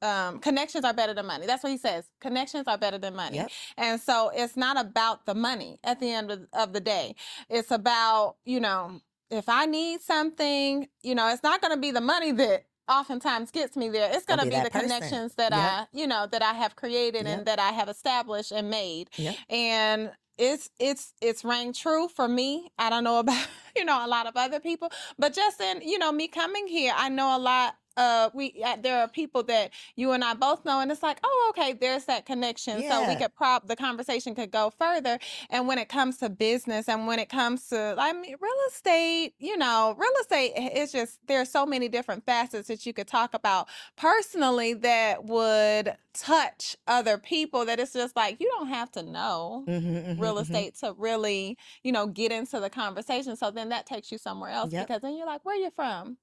um, connections are better than money. That's what he says. Connections are better than money. Yep. And so it's not about the money at the end of, of the day. It's about, you know, if I need something, you know, it's not going to be the money that oftentimes gets me there. It's going to be be, the person. connections that Yep. I, you know, that I have created Yep. and that I have established and made. Yep. And it's it's it's rang true for me. I don't know about you know a lot of other people, but just in you know me coming here, I know a lot. Uh, we uh, there are people that you and I both know, and it's like, oh, okay, there's that connection. So we could prop the conversation could go further. And when it comes to business, and when it comes to, I mean, real estate, you know, real estate is just there's so many different facets that you could talk about personally that would touch other people. That it's just like you don't have to know Mhm, mhm, real mhm. estate to really, you know, get into the conversation. So then that takes you somewhere else Yep. because then you're like, where you from?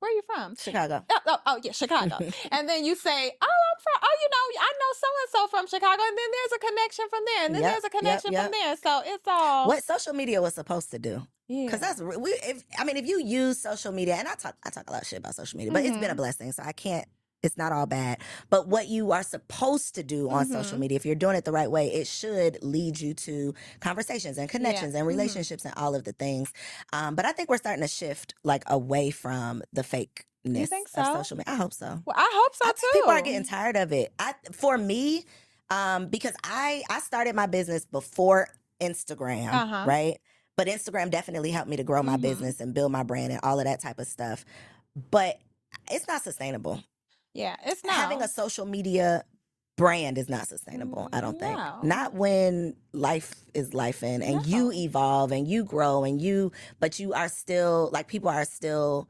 Where are you from? Chicago. Oh, oh, oh, yeah, Chicago. and then you say, oh, I'm from, oh, you know, I know so and so from Chicago. And then there's a connection from there. And then Yep, there's a connection yep. from there. So it's all. What social media was supposed to do? Yeah. Because that's re- we. If, I mean, if you use social media, and I talk, I talk a lot of shit about social media, but it's been a Mhm. blessing, so I can't. It's not all bad. But what you are supposed to do on social Mhm. media, if you're doing it the right way, it should lead you to conversations and connections and Mhm. relationships and all of the things. Um, but I think we're starting to shift like away from the fakeness think of so? social media. I hope so. Well, I hope so I too. people are getting tired of it. I for me, um, because I I started my business before Instagram, Uh-huh. right? But Instagram definitely helped me to grow my Mhm. business and build my brand and all of that type of stuff. But it's not sustainable. Yeah, it's not. Having a social media brand is not sustainable, I don't think. No. Not when life is life in and you evolve and you grow and you but you are still like people are still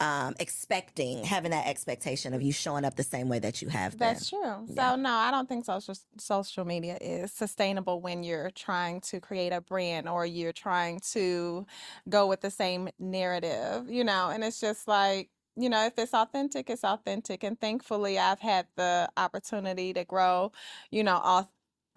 um expecting having that expectation of you showing up the same way that you have been. That's true. Yeah. So no, I don't think social social media is sustainable when you're trying to create a brand or you're trying to go with the same narrative, you know, and it's just like, you know, if it's authentic, it's authentic. And thankfully I've had the opportunity to grow, you know,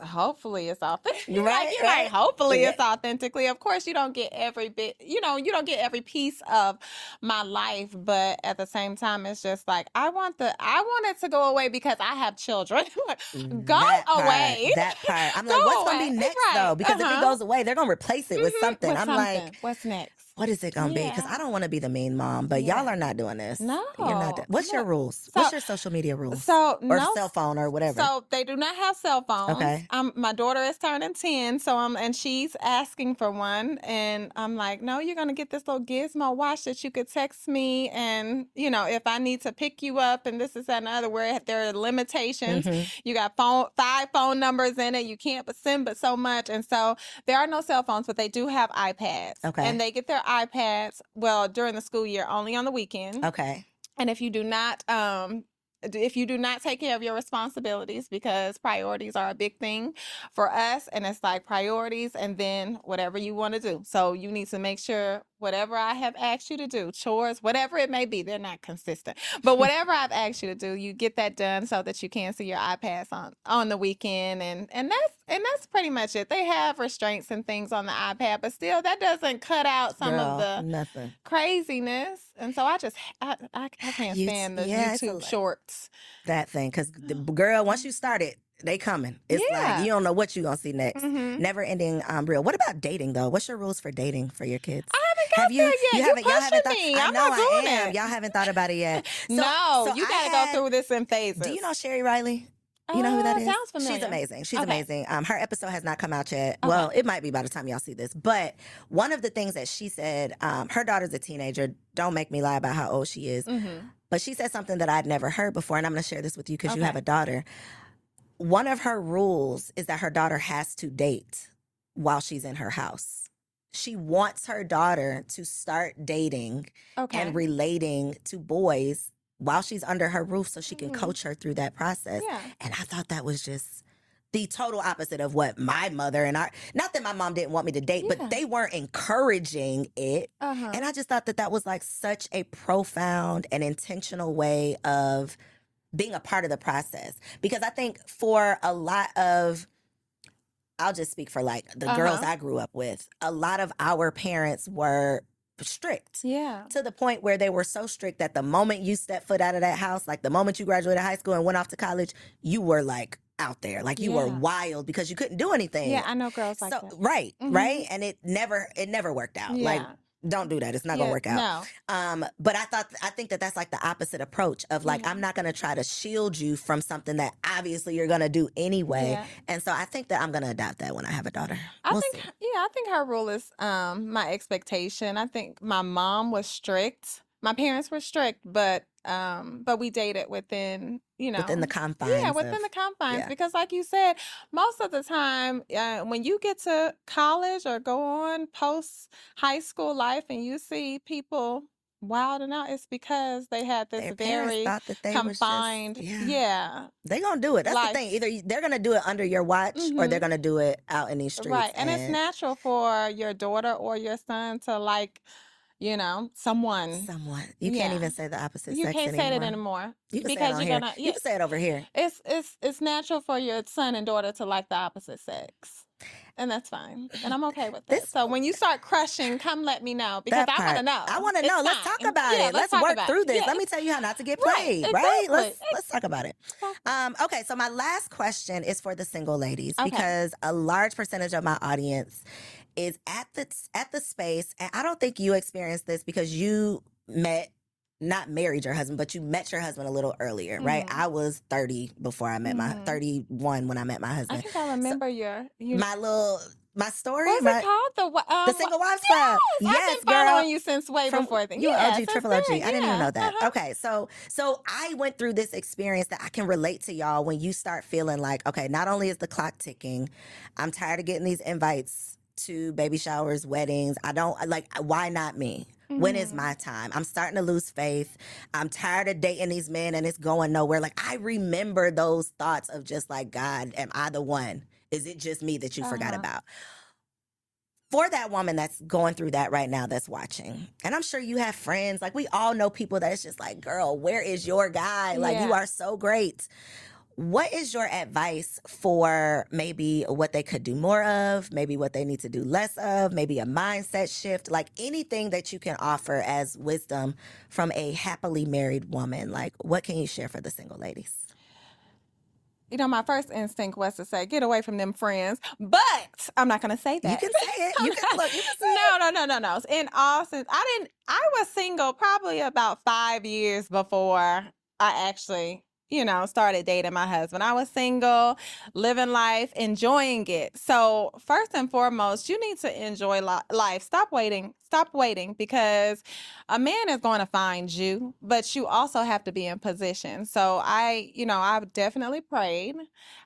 hopefully it's authentic. You're Right, like, you're like, right. hopefully Yeah. it's authentically. Of course, you don't get every bit, you know, you don't get every piece of my life, but at the same time, it's just like I want the I want it to go away because I have children. Go That part, away. that part. I'm Go like, what's gonna be next Right, though? Because if it uh-huh. goes away, they're gonna replace it with Mhm, something. with I'm something. like, what's next? What is it gonna be? Because I don't want to be the mean mom, but Yeah. y'all are not doing this. No, You're not. do- What's your rules? So- What's your social media rules? So or no cell phone or whatever. So they do not have cell phones. Okay. Um, my daughter is turning ten, so I'm and she's asking for one, and I'm like, no, you're gonna get this little gizmo watch that you could text me, and you know, if I need to pick you up, and this is that and the other, where there are limitations. Mhm. You got phone five phone numbers in it. You can't but send but so much, and so there are no cell phones, but they do have iPads. Okay. and they get their iPads well during the school year, only on the weekend. Okay. And if you do not, um, if you do not take care of your responsibilities, because priorities are a big thing for us, and it's like priorities and then whatever you want to do. So you need to make sure whatever I have asked you to do, chores, whatever it may be, they're not consistent. But whatever I've asked you to do, you get that done so that you can see your iPads on on the weekend, and and that's and that's pretty much it. They have restraints and things on the iPad, but still, that doesn't cut out some Girl, of the nothing. craziness. And so I just I I, I can't You- stand the yeah, YouTube shorts. That thing, because the mm. girl, once you start it, they coming. It's Yeah. like you don't know what you gonna see next. Mhm. Never ending um real. What about dating though? What's your rules for dating for your kids? I haven't got Have you? there yet. You, haven't. Y'all haven't thought. me. I I'm know not I am. it. Y'all haven't thought about it yet. So- no, so you I got to had- go through this in phases. Do you know Sheri Riley? You know who Uh, that is? Sounds familiar. She's amazing. She's Okay. amazing. Um, her episode has not come out yet. Okay. Well, it might be by the time y'all see this. But one of the things that she said, um, her daughter's a teenager. Don't make me lie about how old she is. Mm-hmm. But she said something that I'd never heard before, and I'm going to share this with you because you have a daughter. One of her rules is that her daughter has to date while she's in her house. She wants her daughter to start dating Okay. and relating to boys while she's under her roof so she can Mhm. coach her through that process. yeah. And I thought that was just the total opposite of what my mother and our not that my mom didn't want me to date, Yeah. but they weren't encouraging it. Uh-huh. And I just thought that that was like such a profound and intentional way of being a part of the process. Because I think for a lot of I'll just speak for like the girls Uh-huh. I grew up with. A lot of our parents were strict yeah. to the point where they were so strict that the moment you stepped foot out of that house, like the moment you graduated high school and went off to college, you were like out there, like you were wild because you couldn't do anything. Yeah, I know girls like so that. right, Mhm. right, and it never, it never worked out. Yeah. Like don't do that. It's not gonna work out. No. Um, but I thought I think that that's like the opposite approach of like Mhm. I'm not gonna try to shield you from something that obviously you're gonna do anyway. Yeah. And so I think that I'm gonna adopt that when I have a daughter. I We'll think, see. yeah, I think her rule is um my expectation. I think my mom was strict. My parents were strict, but um, but we dated within, you know, within the confines. yeah, within of- the confines. yeah. Because, like you said, most of the time, uh, when you get to college or go on post high school life, and you see people wilding out, it's because they had this their very thought that they was just- confined, yeah. yeah, They gonna do it. That's life. the thing. Either they're gonna do it under your watch, or they're Mhm. gonna do it out in these streets. Right. And, it's natural for your daughter or your son to like, you know, someone. someone. You can't even say the opposite You sex can't anymore. say it anymore. You can say it because you're gonna You can say it over here. it's it's it's natural for your son and daughter to like the opposite sex. And that's fine. And I'm okay with that. This- so when you start crushing, come let me know because I want to know. I want to know. Let's talk about Yeah, it. Let's, talk work through it. this. Let me tell you how not to get Right, played. Right? Let's exactly. let's talk about it. Um, okay, so my last question is for the single ladies Okay. because a large percentage of my audience is at the at the space, and I don't think you experienced this because you met not married your husband, but you met your husband a little earlier, right? Mhm. I was 30 before I met my Mhm. 31 when I met my I husband. think I remember your, your my little my story, what's my, it called? The um, the single wives club. Yes, Yes, I've been girl. following you since way From- before then. You yeah, OG, triple OG. I didn't even know that. uh-huh. Okay, so so I went through this experience that I can relate to y'all when you start feeling like, okay, not only is the clock ticking, I'm tired of getting these invites to baby showers, weddings. I don't like. Why not me? When is Mhm. my time? I'm starting to lose faith. I'm tired of dating these men and it's going nowhere. Like I remember those thoughts of just like, God, am I the one? Is it just me that you forgot Uh-huh. about? for that woman that's going through that right now that's watching and i'm sure you have friends like we all know people that it's just like girl where is your guy like you are so great what is your advice for maybe what they could do more of maybe what they need to do less of maybe a mindset shift like anything that you can offer as wisdom from a happily married woman like what can you share for the single ladies You know, my first instinct was to say, get away from them friends, but I'm not going to say that. you can say it you can look you can say no, no, no, no, no. In all sense, I didn't. I was single probably about five years before I actually, you know, started dating my husband. I was single, living life, enjoying it. So first and foremost, you need to enjoy li- life. Stop waiting. Stop waiting because a man is going to find you, but you also have to be in position. So I, you know, I've definitely prayed.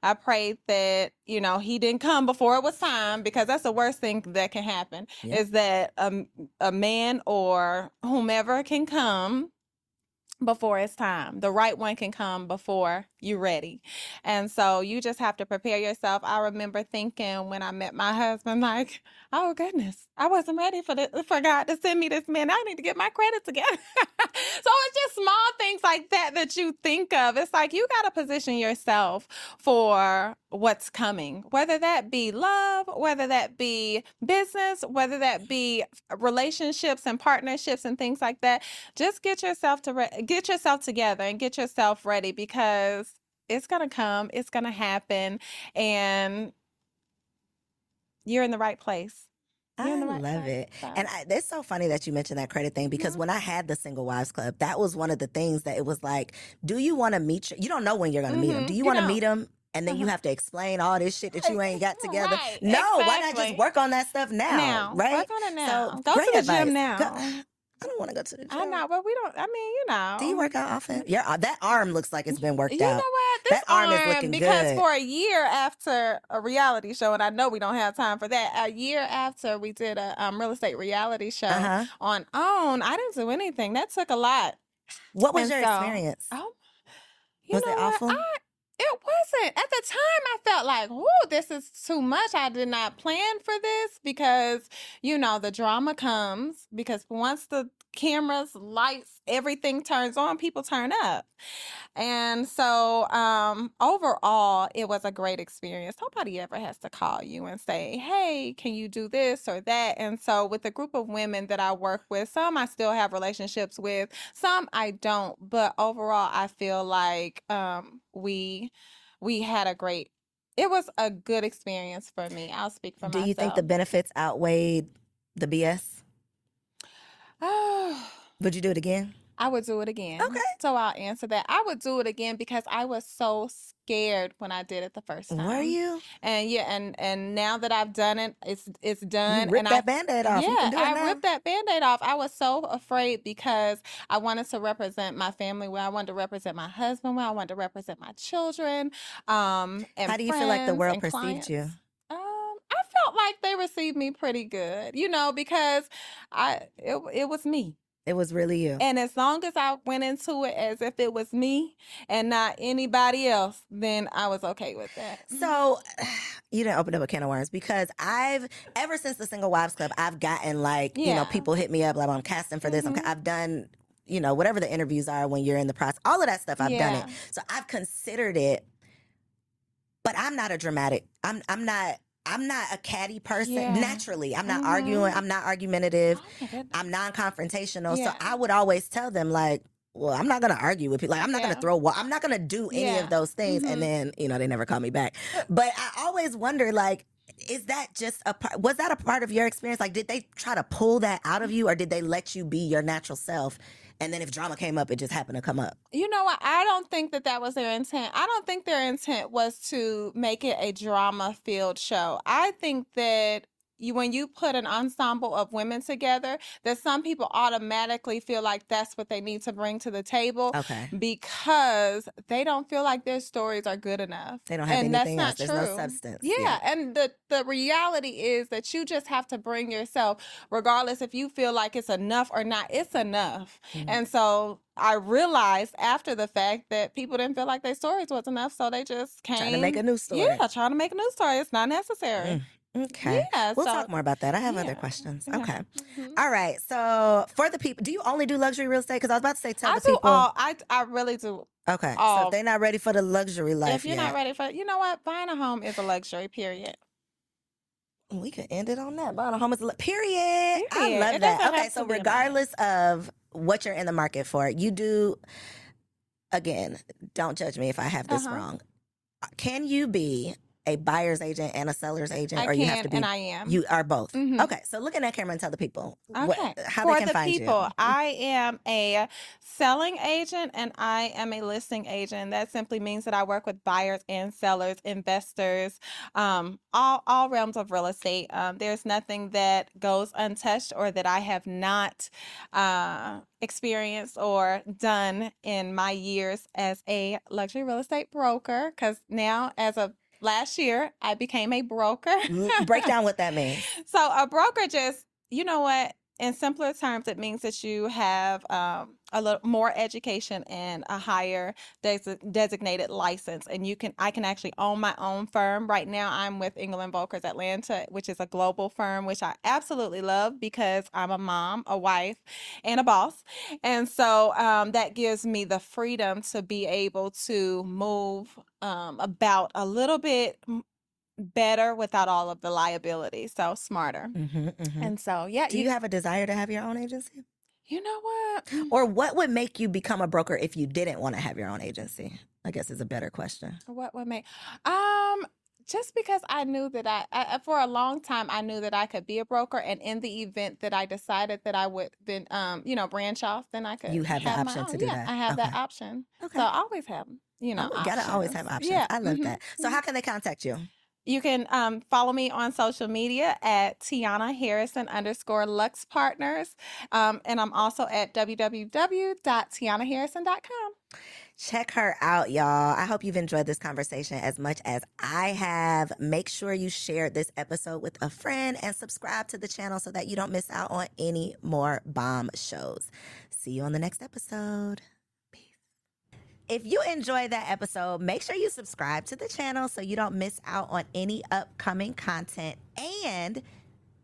I prayed that, you know, he didn't come before it was time because that's the worst thing that can happen Yeah. is that a, a man or whomever can come before it's time. The right one can come before you're ready. And so you just have to prepare yourself. I remember thinking when I met my husband, like, oh goodness, I wasn't ready for this, for God to send me this man. I need to get my credit together. so it's just small things like that that you think of. It's like you got to position yourself for what's coming, whether that be love, whether that be business, whether that be relationships and partnerships and things like that. Just get yourself to re- get yourself together and get yourself ready because it's going to come, it's going to happen and you're in the right place. I right love it. So- And I, it's so funny that you mentioned that credit thing because Yeah. when I had the Single Wives Club, that was one of the things that it was like, do you want to meet? You don't know when you're going to meet him. Mhm. Do you You want to meet him? And then you Uh-huh. have to explain all this shit that you ain't got together. Right, No, why not just work on that stuff now? now, right? Work on it now. So, Go great to the advice. gym now. Go- I don't want to go to the gym. I know, but we don't. I mean, you know. Do you work out often? Yeah, that arm looks like it's been worked out. You know what? This That arm is looking because good. for a year after a reality show, and I know we don't have time for that. A year after we did a um, real estate reality show Uh-huh. on OWN, I didn't do anything. That took a lot. What was And your so- experience? Oh, you Was it what? awful? I, it wasn't. At the time, I felt like, whoo, this is too much. I did not plan for this because, you know, the drama comes because once the cameras, lights, everything turns on, people turn up. And so, um, overall, it was a great experience. Nobody ever has to call you and say, hey, can you do this or that? And so, with the group of women that I work with, some I still have relationships with, some I don't. But overall, I feel like um, we we had a great. It was a good experience for me. I'll speak for Do myself. Do you think the benefits outweighed the BS? Oh, Would you do it again? I would do it again. Okay. So I'll answer that. I would do it again because I was so scared when I did it the first time. Were you? And yeah, and and now that I've done it, it's it's done. Ripped and that I, band-aid off. Yeah, can do it I now. ripped that band-aid off. I was so afraid because I wanted to represent my family well. I wanted to represent my husband well. I wanted to represent my children. Um, and How do you feel like the world perceived clients. you? Felt like they received me pretty good, you know, because I it, it was me. It was really you. And as long as I went into it as if it was me and not anybody else, then I was okay with that. So you didn't open up a can of worms because I've ever since the Single Wives Club, I've gotten like you know people hit me up like I'm casting for this. I'm, Mhm. I've done you know whatever the interviews are when you're in the process. All of that stuff I've done it. So I've considered it, but I'm not a dramatic. I'm I'm not. I'm not a catty person Yeah. naturally. I'm not Mhm. arguing. I'm not argumentative. Oh. I'm non-confrontational. Yeah. So I would always tell them like, well, I'm not gonna argue with people. Like I'm not Yeah. gonna throw. wa- I'm not gonna do any of those things. Mhm. And then you know they never call me back. But I always wonder like. Is that just a part? Was that a part of your experience? Like, did they try to pull that out of you, or did they let you be your natural self? And then if drama came up, it just happened to come up. You know what? I don't think that that was their intent. I don't think their intent was to make it a drama filled show. I think that you, when you put an ensemble of women together, that some people automatically feel like that's what they need to bring to the table Okay, because they don't feel like their stories are good enough. they don't have and that's not else. There's true. no substance. Yeah, and the the reality is that you just have to bring yourself, regardless if you feel like it's enough or not. It's enough, Mhm. and so I realized after the fact that people didn't feel like their stories was enough, so they just came Trying to make a new story. Yeah, trying to make a new story. It's not necessary. Okay. Yeah, We'll so- talk more about that. I have other questions. yeah. Okay. Mhm. All right. So for the people, do you only do luxury real estate? Because I was about to say, tell I the do people. all. I I really do. okay. so all. if they're not ready for the luxury life if you're yet, not ready for, you know what, buying a home is a luxury. Period. we could end it on that. Buying a home is a lu- period. I love It that. Okay. So to be a regardless of what you're in the market for, you do. Again, don't judge me if I have this Uh-huh. wrong. Can you be a buyer's agent and a seller's agent, I or you have to be? and I am. you are both. Mhm. Okay. So look in that camera and tell the people Okay. what, how For they can the find people, you. I am a selling agent and I am a listing agent. That simply means that I work with buyers and sellers, investors, um, all all realms of real estate. Um, there's nothing that goes untouched or that I have not uh, experienced or done in my years as a luxury real estate broker. Because now, as of last year, I became a broker. Break down what that means. So a broker just, you know what? In simpler terms, it means that you have um, a little more education and a higher des- designated license, and you can. I can actually own my own firm right now. I'm with Engel & Völkers Atlanta, which is a global firm, which I absolutely love because I'm a mom, a wife, and a boss, and so um, that gives me the freedom to be able to move um, about a little bit better without all of the liability. So smarter. hmm hmm And so, yeah, Do you have a desire to have your own agency? You know what? Or what would make you become a broker if you didn't want to have your own agency? I guess is a better question. What would make um just because I knew that I, I for a long time I knew that I could be a broker and in the event that I decided that I would then um you know branch off then I could You have the my option to do yeah, that. I have that option. Okay. So I always have you know Oh, gotta always have options. Yeah. I love mhm, that. So mhm. how can they contact you? You can um, follow me on social media at Tiana Harrison underscore Lux Partners. Um, and I'm also at www.tianaharrison.com. Check her out, y'all. I hope you've enjoyed this conversation as much as I have. Make sure you share this episode with a friend and subscribe to the channel so that you don't miss out on any more bomb shows. See you on the next episode. If you enjoyed that episode, make sure you subscribe to the channel so you don't miss out on any upcoming content. And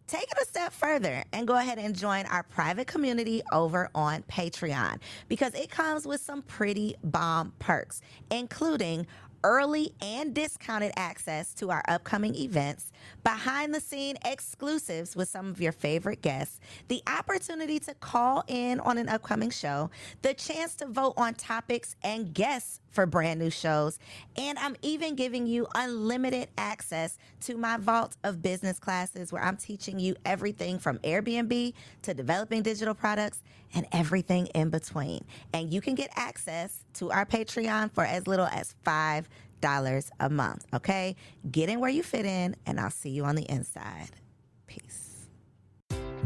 take it a step further and go ahead and join our private community over on Patreon because it comes with some pretty bomb perks, including early and discounted access to our upcoming events, behind the scene exclusives with some of your favorite guests, the opportunity to call in on an upcoming show, the chance to vote on topics and guests for brand new shows, and I'm even giving you unlimited access to my vault of business classes where I'm teaching you everything from Airbnb to developing digital products and everything in between. And you can get access to our Patreon for as little as $5 a month. Okay? Get in where you fit in, and I'll see you on the inside. Peace.